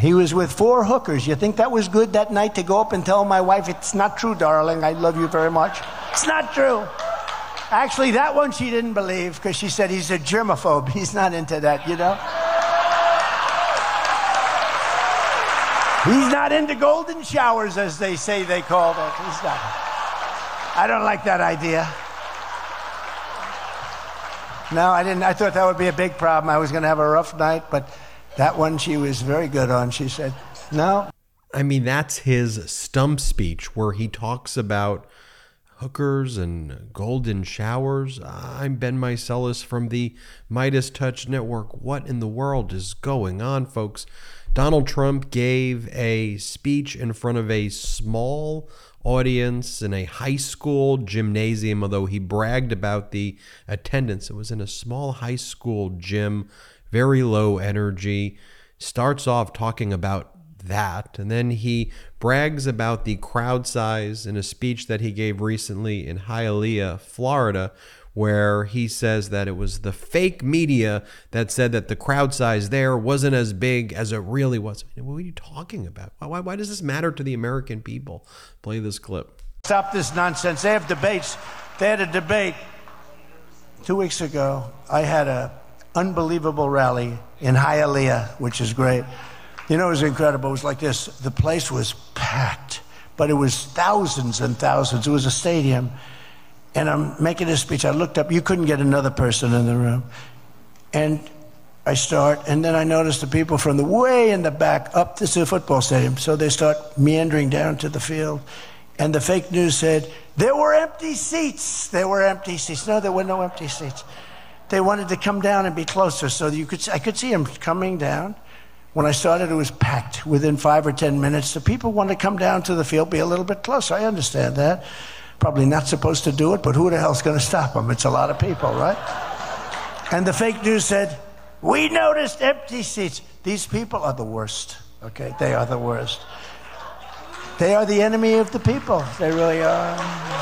He was with four hookers. You think that was good that night to go up and tell my wife, it's not true, darling, I love you very much? It's not true. Actually, that one she didn't believe because she said he's a germaphobe. He's not into that, you know? He's not into golden showers, as they say they call it. He's not. I don't like that idea. No, I didn't. I thought that would be a big problem. I was going to have a rough night, but that one she was very good on. She said, no. I mean, that's his stump speech where he talks about hookers and golden showers. I'm Ben Meiselas from the MeidasTouch Network. What in the world is going on, folks? Donald Trump gave a speech in front of a small audience in a high school gymnasium, although he bragged about the attendance. It was in a small high school gym, very low energy. Starts off talking about that, and then he brags about the crowd size in a speech that he gave recently in Hialeah, Florida, where he says that it was the fake media that said that the crowd size there wasn't as big as it really was. What are you talking about? Why, why does this matter to the American people? Play this clip. Stop this nonsense. They have debates. They had a debate two weeks ago. I had a unbelievable rally in Hialeah, which is great. You know, it was incredible. It was like this. The place was packed, but it was thousands and thousands. It was a stadium and I'm making a speech. I looked up, you couldn't get another person in the room. And I start, and then I notice the people from the way in the back up. This is a football stadium, so they start meandering down to the field. And the fake news said there were empty seats. There were empty seats. No, there were no empty seats. They wanted to come down and be closer, so you could. I could see them coming down. When I started, it was packed. Within five or ten minutes, the people wanted to come down to the field, be a little bit closer. I understand that probably not supposed to do it, but who the hell's going to stop them? It's a lot of people, right? And the fake news said, We noticed empty seats. These people are the worst, okay? They are the worst. They are the enemy of the people. They really are.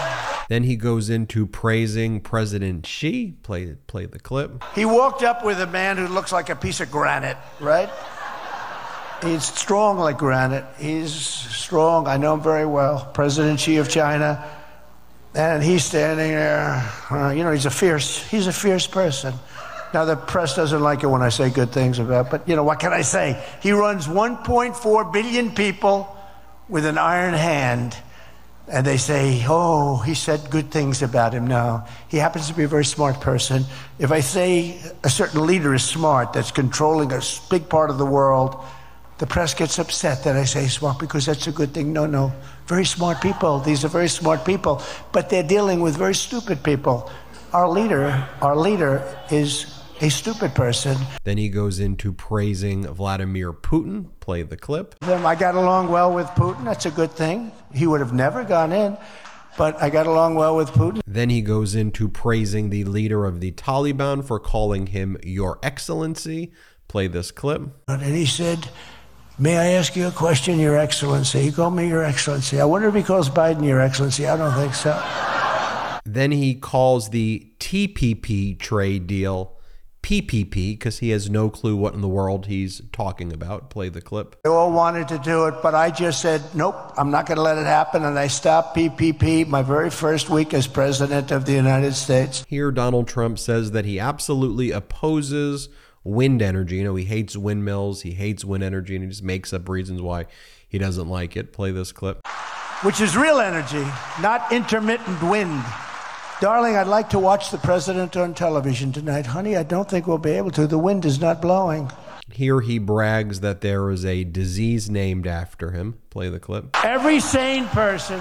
Then he goes into praising President Xi. Play, play the clip. He walked up with a man who looks like a piece of granite, right? He's strong like granite. He's strong. I know him very well. President Xi of China and he's standing there. Uh, you know, he's a fierce, he's a fierce person. Now the press doesn't like it when I say good things about, but you know what can I say? He runs 1.4 billion people with an iron hand, and they say, "Oh, he said good things about him." No, he happens to be a very smart person. If I say a certain leader is smart, that's controlling a big part of the world, the press gets upset that I say smart because that's a good thing. No, no. Very smart people. These are very smart people, but they're dealing with very stupid people. Our leader, our leader is a stupid person. Then he goes into praising Vladimir Putin. Play the clip. I got along well with Putin. That's a good thing. He would have never gone in, but I got along well with Putin. Then he goes into praising the leader of the Taliban for calling him Your Excellency. Play this clip. And he said, May I ask you a question, Your Excellency? He called me Your Excellency. I wonder if he calls Biden Your Excellency. I don't think so. Then he calls the TPP trade deal PPP because he has no clue what in the world he's talking about. Play the clip. They all wanted to do it, but I just said, nope, I'm not going to let it happen. And I stopped PPP my very first week as President of the United States. Here, Donald Trump says that he absolutely opposes wind energy. You know, he hates windmills, he hates wind energy, and he just makes up reasons why he doesn't like it. Play this clip. Which is real energy, not intermittent wind. Darling, I'd like to watch the president on television tonight. Honey, I don't think we'll be able to. The wind is not blowing. Here he brags that there is a disease named after him. Play the clip. Every sane person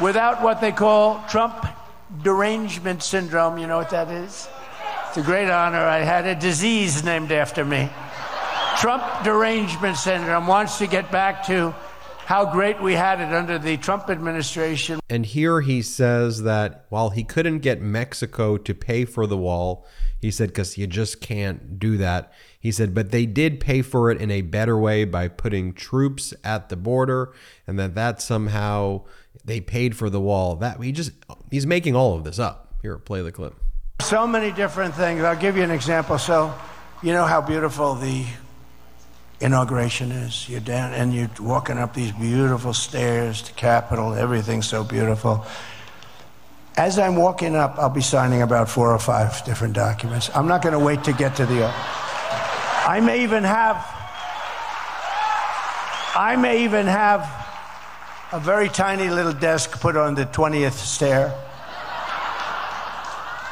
without what they call Trump derangement syndrome, you know what that is? It's a great honor. I had a disease named after me. Trump derangement syndrome wants to get back to how great we had it under the Trump administration. And here he says that while he couldn't get Mexico to pay for the wall, he said, because you just can't do that. He said, but they did pay for it in a better way by putting troops at the border, and that that somehow they paid for the wall. That he just he's making all of this up. Here, play the clip. So many different things. I'll give you an example. So, you know how beautiful the inauguration is. You're down and you're walking up these beautiful stairs to Capitol. Everything's so beautiful. As I'm walking up, I'll be signing about four or five different documents. I'm not going to wait to get to the. I may even have. I may even have a very tiny little desk put on the 20th stair.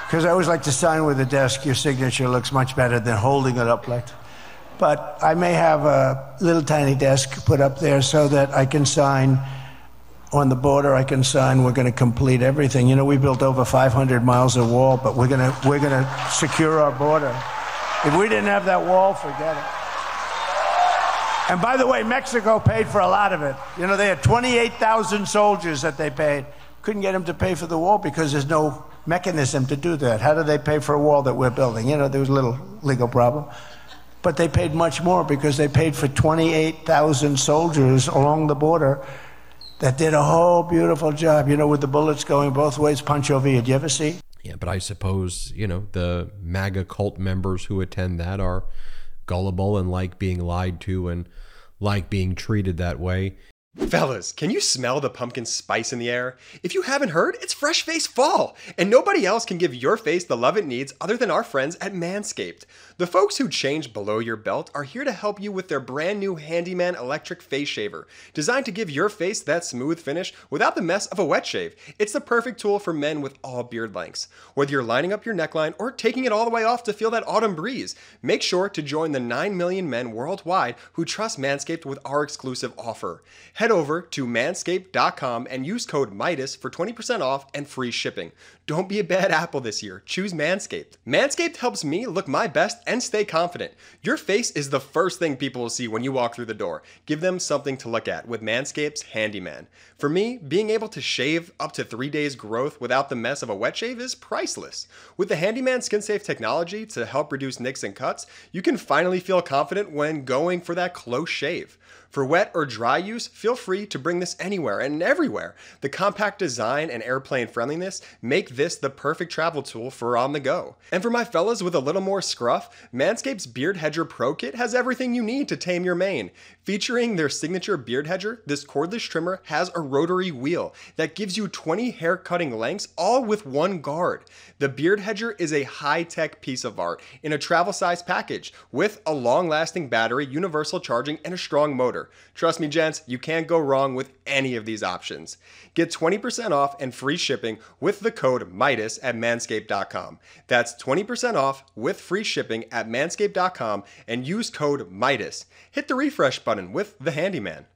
Because I always like to sign with a desk. Your signature looks much better than holding it up like. But I may have a little tiny desk put up there so that I can sign on the border. I can sign. We're going to complete everything. You know, we built over 500 miles of wall, but we're going to we're going to secure our border. If we didn't have that wall, forget it. And by the way, Mexico paid for a lot of it. You know, they had 28,000 soldiers that they paid. Couldn't get them to pay for the wall because there's no mechanism to do that. How do they pay for a wall that we're building? You know, there was a little legal problem. But they paid much more because they paid for 28,000 soldiers along the border that did a whole beautiful job, you know, with the bullets going both ways. Pancho Villa, did you ever see? Yeah, but I suppose, you know, the MAGA cult members who attend that are gullible and like being lied to and like being treated that way. Fellas, can you smell the pumpkin spice in the air? If you haven't heard, it's Fresh Face Fall, and nobody else can give your face the love it needs other than our friends at Manscaped. The folks who change below your belt are here to help you with their brand new Handyman electric face shaver, designed to give your face that smooth finish without the mess of a wet shave. It's the perfect tool for men with all beard lengths. Whether you're lining up your neckline or taking it all the way off to feel that autumn breeze, make sure to join the 9 million men worldwide who trust Manscaped with our exclusive offer head over to manscaped.com and use code MEIDAS for 20% off and free shipping. Don't be a bad apple this year. Choose Manscaped. Manscaped helps me look my best and stay confident. Your face is the first thing people will see when you walk through the door. Give them something to look at with Manscaped's Handyman. For me, being able to shave up to three days growth without the mess of a wet shave is priceless. With the Handyman skin safe technology to help reduce nicks and cuts, you can finally feel confident when going for that close shave. For wet or dry use, feel free to bring this anywhere and everywhere. The compact design and airplane friendliness make this the perfect travel tool for on the go. And for my fellas with a little more scruff, Manscaped's Beard Hedger Pro Kit has everything you need to tame your mane. Featuring their signature beard hedger, this cordless trimmer has a rotary wheel that gives you 20 hair cutting lengths all with one guard. The beard hedger is a high tech piece of art in a travel size package with a long lasting battery, universal charging, and a strong motor. Trust me, gents, you can't go wrong with any of these options. Get 20% off and free shipping with the code MEIDAS at manscaped.com. That's 20% off with free shipping at manscaped.com and use code MEIDAS. Hit the refresh button with the handyman.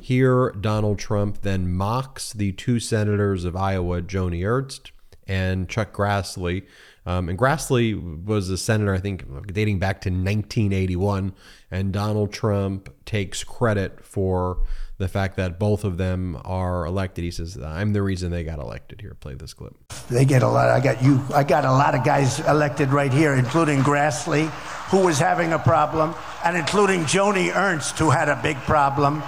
Here, Donald Trump then mocks the two senators of Iowa, Joni Ernst and Chuck Grassley. Um, and Grassley was a senator, I think, dating back to 1981. And Donald Trump takes credit for the fact that both of them are elected. He says, "I'm the reason they got elected." Here, play this clip. They get a lot. I got you. I got a lot of guys elected right here, including Grassley, who was having a problem, and including Joni Ernst, who had a big problem.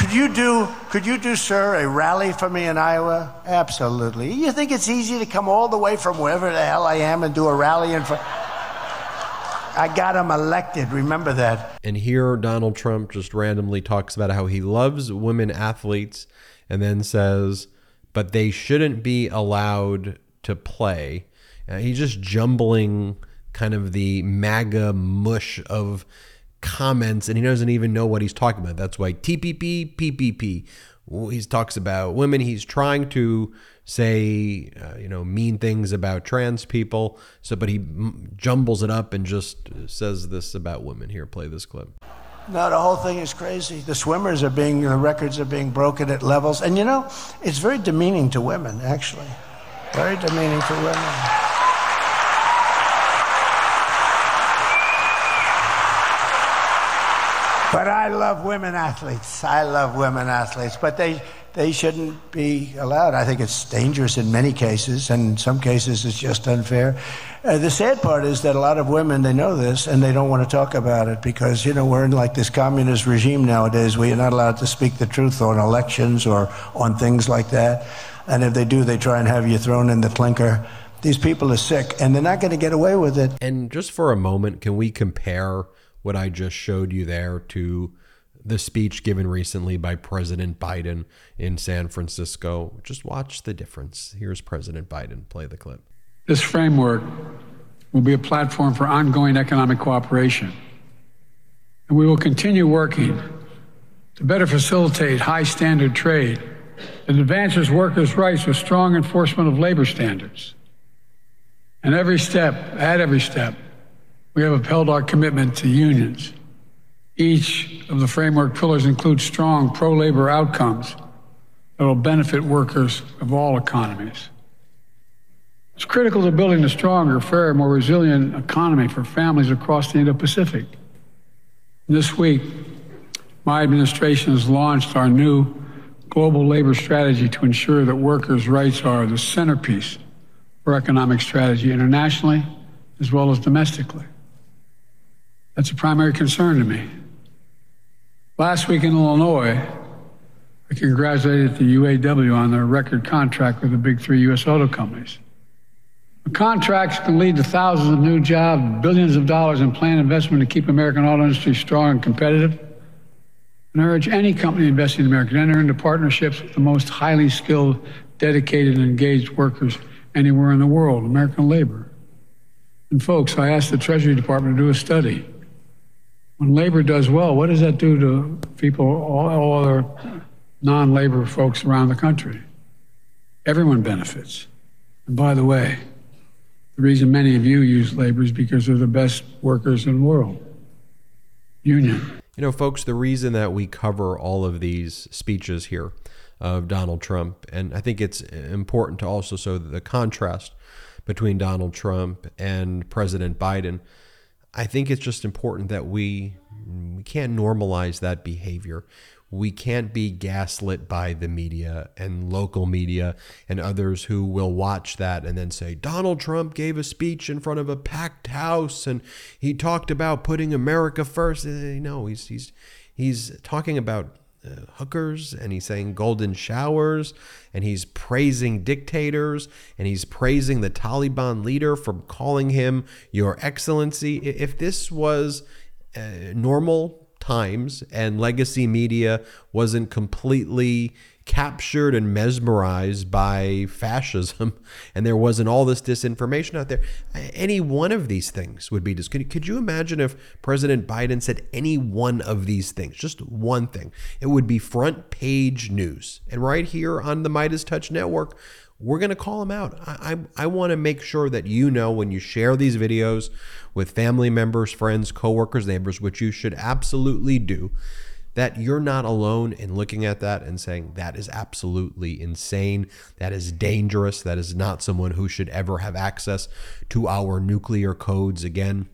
Could you do, could you do, sir, a rally for me in Iowa? Absolutely. You think it's easy to come all the way from wherever the hell I am and do a rally in front? I got him elected. Remember that. And here, Donald Trump just randomly talks about how he loves women athletes and then says, but they shouldn't be allowed to play. Uh, he's just jumbling kind of the MAGA mush of comments and he doesn't even know what he's talking about. That's why TPP, PPP. He talks about women. He's trying to say, uh, you know, mean things about trans people. So, but he jumbles it up and just says this about women. Here, play this clip. No, the whole thing is crazy. The swimmers are being, the records are being broken at levels. And you know, it's very demeaning to women, actually. Very demeaning to women. But I love women athletes. I love women athletes, but they they shouldn't be allowed. I think it's dangerous in many cases, and in some cases it's just unfair. Uh, the sad part is that a lot of women they know this and they don't want to talk about it because you know we're in like this communist regime nowadays where you're not allowed to speak the truth on elections or on things like that, and if they do, they try and have you thrown in the clinker. These people are sick, and they're not going to get away with it. And just for a moment, can we compare? What I just showed you there to the speech given recently by President Biden in San Francisco. Just watch the difference. Here's President Biden. Play the clip. This framework will be a platform for ongoing economic cooperation. And we will continue working to better facilitate high standard trade that advances workers' rights with strong enforcement of labor standards. And every step, at every step, we have upheld our commitment to unions. Each of the framework pillars includes strong pro labor outcomes that will benefit workers of all economies. It's critical to building a stronger, fairer, more resilient economy for families across the Indo Pacific. This week, my administration has launched our new global labor strategy to ensure that workers' rights are the centerpiece for economic strategy internationally as well as domestically. That's a primary concern to me. Last week in Illinois, I congratulated the UAW on their record contract with the big three U.S. auto companies. The contracts can lead to thousands of new jobs, billions of dollars in planned investment to keep American auto industry strong and competitive. And I urge any company investing in America to enter into partnerships with the most highly skilled, dedicated, and engaged workers anywhere in the world, American labor. And folks, I asked the Treasury Department to do a study. When labor does well, what does that do to people, all, all other non labor folks around the country? Everyone benefits. And by the way, the reason many of you use labor is because they're the best workers in the world. Union. You know, folks, the reason that we cover all of these speeches here of Donald Trump, and I think it's important to also show the contrast between Donald Trump and President Biden. I think it's just important that we we can't normalize that behavior we can't be gaslit by the media and local media and others who will watch that and then say Donald Trump gave a speech in front of a packed house and he talked about putting America first. Eh, no, he's he's he's talking about uh, hookers and he's saying golden showers and he's praising dictators and he's praising the Taliban leader for calling him your excellency. If this was uh, normal times and legacy media wasn't completely captured and mesmerized by fascism and there wasn't all this disinformation out there. Any one of these things would be dis- could, could you imagine if president biden said any one of these things just one thing? It would be front page news. And right here on the MeidasTouch network we're going to call them out. I, I, I want to make sure that you know when you share these videos with family members, friends, coworkers, neighbors, which you should absolutely do, that you're not alone in looking at that and saying that is absolutely insane. That is dangerous. That is not someone who should ever have access to our nuclear codes again.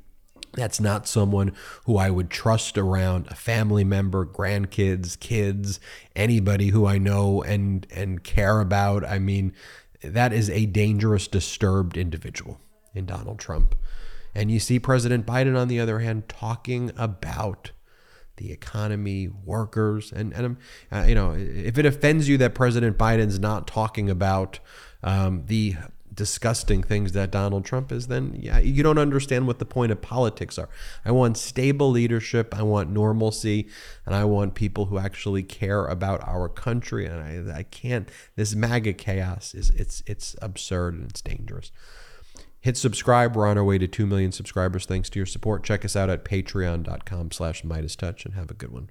That's not someone who I would trust around a family member, grandkids, kids, anybody who I know and and care about. I mean, that is a dangerous, disturbed individual in Donald Trump. And you see President Biden, on the other hand, talking about the economy, workers, and and uh, you know, if it offends you that President Biden's not talking about um, the disgusting things that Donald Trump is, then yeah, you don't understand what the point of politics are. I want stable leadership, I want normalcy, and I want people who actually care about our country. And I, I can't. This MAGA chaos is it's it's absurd and it's dangerous. Hit subscribe. We're on our way to 2 million subscribers thanks to your support. Check us out at patreon.com slash MeidasTouch and have a good one.